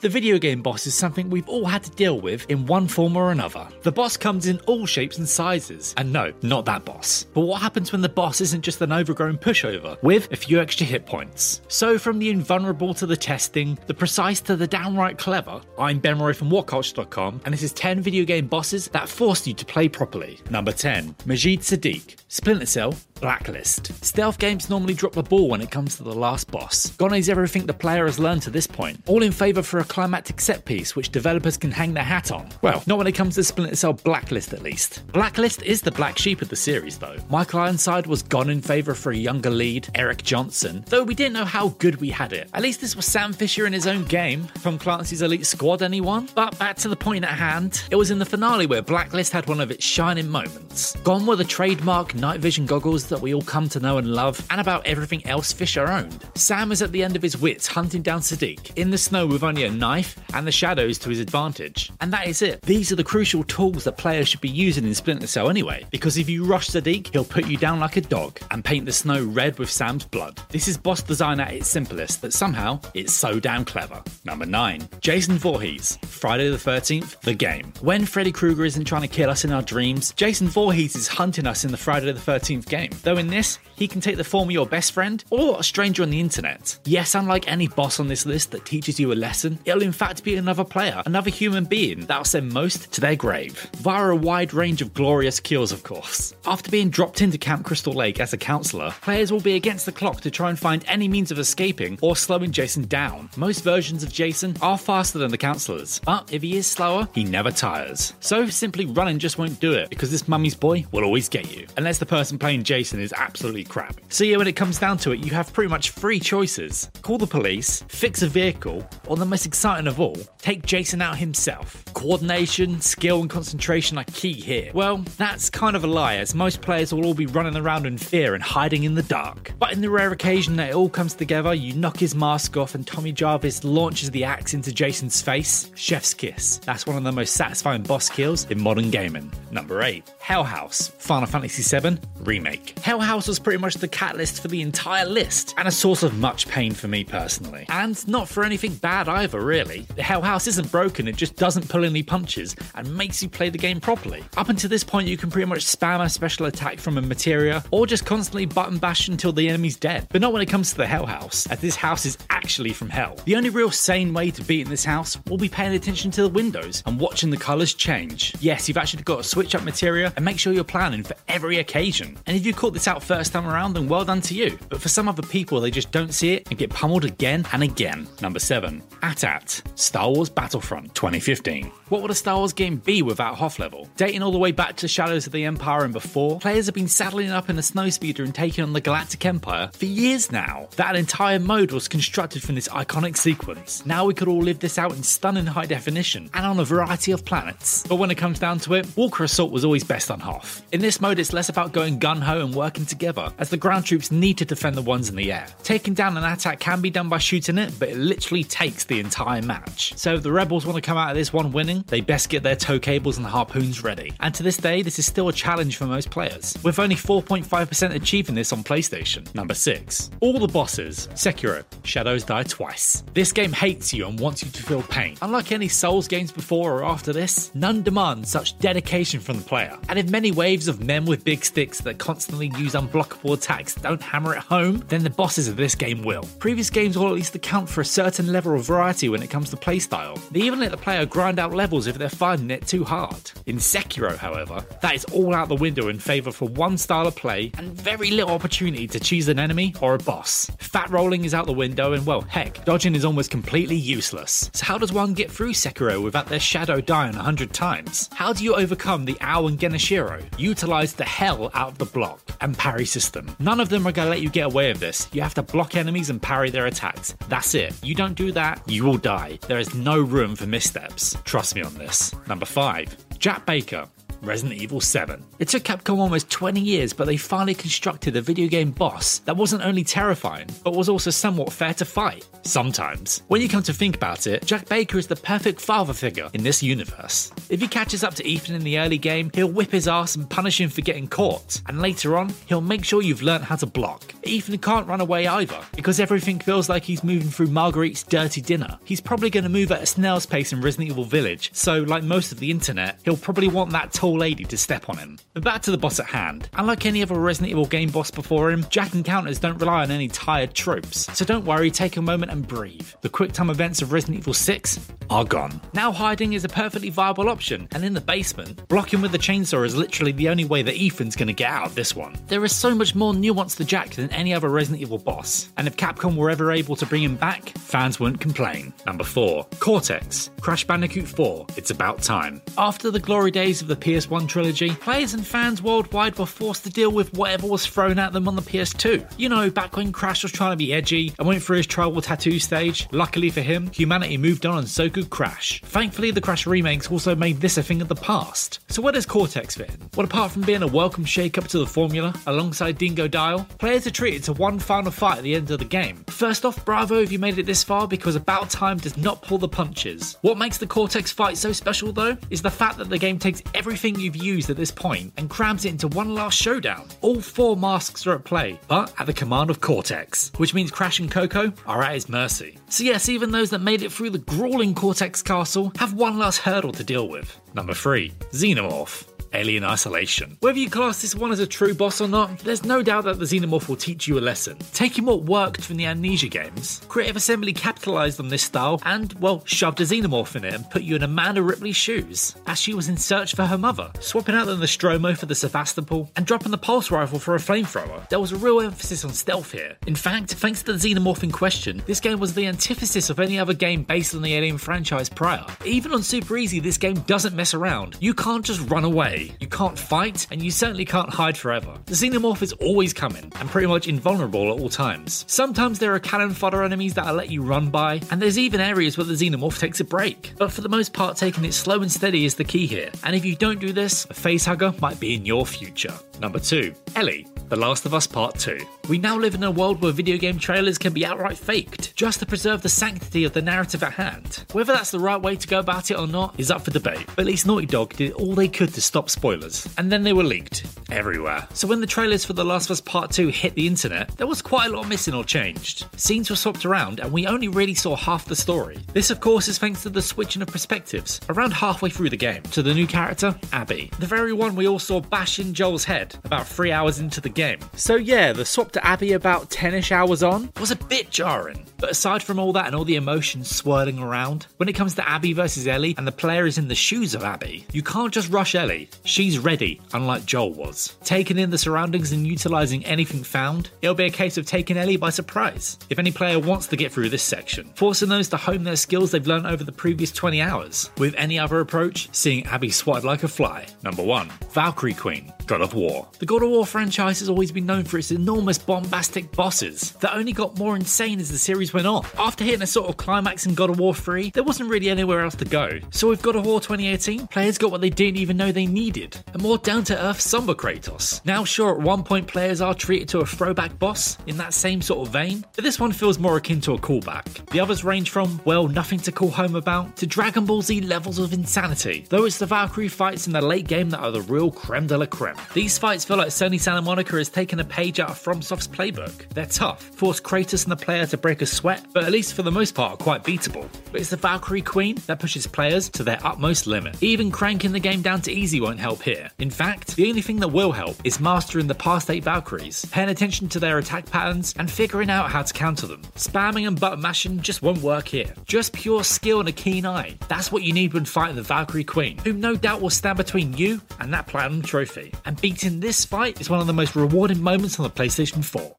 The video game boss is something we've all had to deal with in one form or another. The boss comes in all shapes and sizes, and no, not that boss. But what happens when the boss isn't just an overgrown pushover with a few extra hit points? So, from the invulnerable to the testing, the precise to the downright clever, I'm Ben Roy from WhatCulture.com, and this is 10 video game bosses that forced you to play properly. Number 10, Majid Sadiq, Splinter Cell, Blacklist. Stealth games normally drop the ball when it comes to the last boss. Gone is everything the player has learned to this point. All in favour for a climactic set piece which developers can hang their hat on. Well, not when it comes to Splinter Cell Blacklist at least. Blacklist is the black sheep of the series though. Michael Ironside was gone in favour for a younger lead, Eric Johnson, though we didn't know how good we had it. At least this was Sam Fisher in his own game. Tom Clancy's Elite Squad, anyone? But back to the point at hand. It was in the finale where Blacklist had one of its shining moments. Gone were the trademark night vision goggles that we all come to know and love, and about everything else Fisher owned. Sam is at the end of his wits hunting down Sadiq in the snow with only a knife and the shadows to his advantage. And that is it. These are the crucial tools that players should be using in Splinter Cell anyway, because if you rush Sadiq, he'll put you down like a dog and paint the snow red with Sam's blood. This is boss design at its simplest, but somehow it's so damn clever. Number 9. Jason Voorhees, Friday the 13th, the game. When Freddy Krueger isn't trying to kill us in our dreams, Jason Voorhees is hunting us in the Friday the 13th game. Though in this, he can take the form of your best friend or a stranger on the internet. Yes, unlike any boss on this list that teaches you a lesson, it'll in fact be another player, another human being that'll send most to their grave. Via a wide range of glorious kills, of course. After being dropped into Camp Crystal Lake as a counselor, players will be against the clock to try and find any means of escaping or slowing Jason down. Most versions of Jason are faster than the counselors, but if he is slower, he never tires. So simply running just won't do it because this mummy's boy will always get you, unless the person playing Jason is absolutely crap. So yeah, when it comes down to it, you have pretty much three choices. Call the police, fix a vehicle, or the most exciting of all, take Jason out himself. Coordination, skill, and concentration are key here. Well, that's kind of a lie, as most players will all be running around in fear and hiding in the dark. But in the rare occasion that it all comes together, you knock his mask off and Tommy Jarvis launches the axe into Jason's face. Chef's kiss. That's one of the most satisfying boss kills in modern gaming. Number 8. Hell House, Final Fantasy VII Remake. Hell House was pretty much the catalyst for the entire list, and a source of much pain for me personally. And not for anything bad either, really. The Hell House isn't broken, it just doesn't pull any punches and makes you play the game properly. Up until this point, you can pretty much spam a special attack from a materia, or just constantly button bash until the enemy's dead. But not when it comes to the Hell House, as this house is actually from hell. The only real sane way to beat in this house will be paying attention to the windows and watching the colours change. Yes, you've actually got to switch up materia and make sure you're planning for every occasion. And if you caught this out first time around, then well done to you. But for some other people, they just don't see it and get pummeled again and again. Number 7. AT-AT, Star Wars Battlefront 2015. What would a Star Wars game be without Hoth level? Dating all the way back to Shadows of the Empire and before, players have been saddling up in a snowspeeder and taking on the Galactic Empire for years now. That entire mode was constructed from this iconic sequence. Now we could all live this out in stunning high definition and on a variety of planets. But when it comes down to it, Walker Assault was always best on Hoth. In this mode, it's it's less about going gun ho and working together, as the ground troops need to defend the ones in the air. Taking down an AT-AT can be done by shooting it, but it literally takes the entire match. So if the rebels want to come out of this one winning, they best get their tow cables and harpoons ready. And to this day, this is still a challenge for most players, with only 4.5% achieving this on PlayStation. Number 6. All the bosses. Sekiro. Shadows die twice. This game hates you and wants you to feel pain. Unlike any Souls games before or after this, none demand such dedication from the player. And if many waves of men with big sticks that constantly use unblockable attacks don't hammer it home, then the bosses of this game will. Previous games will at least account for a certain level of variety when it comes to playstyle. They even let the player grind out levels if they're finding it too hard. In Sekiro, however, that is all out the window in favour for one style of play and very little opportunity to choose an enemy or a boss. Fat rolling is out the window, and well, heck, dodging is almost completely useless. So, how does one get through Sekiro without their shadow dying a hundred times? How do you overcome the Owl and Genichiro? Utilize the hell out of the block and parry system. None of them are gonna let you get away with this. You have to block enemies and parry their attacks. That's it. You don't do that, you will die. There is no room for missteps. Trust me on this. Number 5. Jack Baker. Resident Evil 7. It took Capcom almost 20 years, but they finally constructed a video game boss that wasn't only terrifying, but was also somewhat fair to fight. Sometimes. When you come to think about it, Jack Baker is the perfect father figure in this universe. If he catches up to Ethan in the early game, he'll whip his ass and punish him for getting caught, and later on, he'll make sure you've learned how to block. Ethan can't run away either, because everything feels like he's moving through Marguerite's dirty dinner. He's probably going to move at a snail's pace in Resident Evil Village, so, like most of the internet, he'll probably want that tall lady to step on him. But back to the boss at hand. Unlike any other Resident Evil game boss before him, Jack encounters don't rely on any tired tropes. So don't worry, take a moment and breathe. The quick time events of Resident Evil 6 are gone. Now hiding is a perfectly viable option, and in the basement, blocking with the chainsaw is literally the only way that Ethan's gonna get out of this one. There is so much more nuance to Jack than any other Resident Evil boss, and if Capcom were ever able to bring him back, fans wouldn't complain. Number 4. Cortex. Crash Bandicoot 4. It's about time. After the glory days of the PS1 trilogy, players and fans worldwide were forced to deal with whatever was thrown at them on the PS2. You know, back when Crash was trying to be edgy and went through his tribal tattoo stage, luckily for him, humanity moved on and so could Crash. Thankfully, the Crash remakes also made this a thing of the past. So where does Cortex fit in? Well, apart from being a welcome shake-up to the formula, alongside Dingodile, players are treated to one final fight at the end of the game. First off, bravo if you made it this far because About Time does not pull the punches. What makes the Cortex fight so special though, is the fact that the game takes everything you've used at this point and crams it into one last showdown. All four masks are at play, but at the command of Cortex, which means Crash and Coco are at his mercy. So yes, even those that made it through the grueling Cortex castle have one last hurdle to deal with. Number 3. Xenomorph. Alien Isolation. Whether you class this one as a true boss or not, there's no doubt that the Xenomorph will teach you a lesson. Taking what worked from the Amnesia games, Creative Assembly capitalised on this style and, well, shoved a Xenomorph in it and put you in Amanda Ripley's shoes, as she was in search for her mother, swapping out the Nostromo for the Sevastopol and dropping the pulse rifle for a flamethrower. There was a real emphasis on stealth here. In fact, thanks to the Xenomorph in question, this game was the antithesis of any other game based on the Alien franchise prior. Even on Super Easy, this game doesn't mess around. You can't just run away. You can't fight, and you certainly can't hide forever. The Xenomorph is always coming, and pretty much invulnerable at all times. Sometimes there are cannon fodder enemies that'll let you run by, and there's even areas where the Xenomorph takes a break. But for the most part, taking it slow and steady is the key here, and if you don't do this, a facehugger might be in your future. Number 2. Ellie. The Last of Us Part 2. We now live in a world where video game trailers can be outright faked, just to preserve the sanctity of the narrative at hand. Whether that's the right way to go about it or not is up for debate, but at least Naughty Dog did all they could to stop spoilers, and then they were leaked everywhere. So when the trailers for The Last of Us Part 2 hit the internet, there was quite a lot missing or changed. Scenes were swapped around, and we only really saw half the story. This, of course, is thanks to the switching of perspectives around halfway through the game to the new character, Abby, the very one we all saw bash in Joel's head about three hours into the game. So yeah, the swap Abby about 10ish hours on was a bit jarring. But aside from all that and all the emotions swirling around, when it comes to Abby versus Ellie and the player is in the shoes of Abby, you can't just rush Ellie. She's ready, unlike Joel was. Taking in the surroundings and utilizing anything found, it'll be a case of taking Ellie by surprise. If any player wants to get through this section, forcing those to hone their skills they've learned over the previous 20 hours. With any other approach, seeing Abby swatted like a fly. Number 1. Valkyrie Queen, God of War. The God of War franchise has always been known for its enormous bombastic bosses that only got more insane as the series went on. After hitting a sort of climax in God of War 3, there wasn't really anywhere else to go. So with God of War 2018, players got what they didn't even know they needed a more down to earth, somber Kratos. Now, sure, at one point players are treated to a throwback boss in that same sort of vein, but this one feels more akin to a callback. The others range from, well, nothing to call home about, to Dragon Ball Z levels of insanity, though it's the Valkyrie fights in the late game that are the real creme de la creme. These fights feel like Sony Santa Monica has taken a page out of FromSoft's playbook. They're tough, force Kratos and the player to break a sweat, but at least for the most part, quite beatable. But it's the Valkyrie Queen that pushes players to their utmost limit. Even cranking the game down to easy won't help here. In fact, the only thing that will help is mastering the past 8 Valkyries, paying attention to their attack patterns, and figuring out how to counter them. Spamming and button mashing just won't work here. Just pure skill and a keen eye. That's what you need when fighting the Valkyrie Queen, who no doubt will stand between you and that platinum trophy. And beating this fight is one of the most rewarding moments on the PlayStation 4.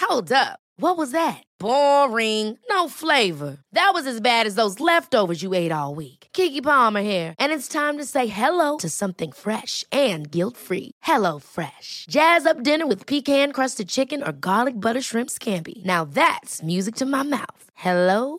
Hold up. What was that? Boring. No flavor. That was as bad as those leftovers you ate all week. Keke Palmer here, and it's time to say hello to something fresh and guilt-free. Hello Fresh. Jazz up dinner with pecan-crusted chicken or garlic butter shrimp scampi. Now that's music to my mouth. Hello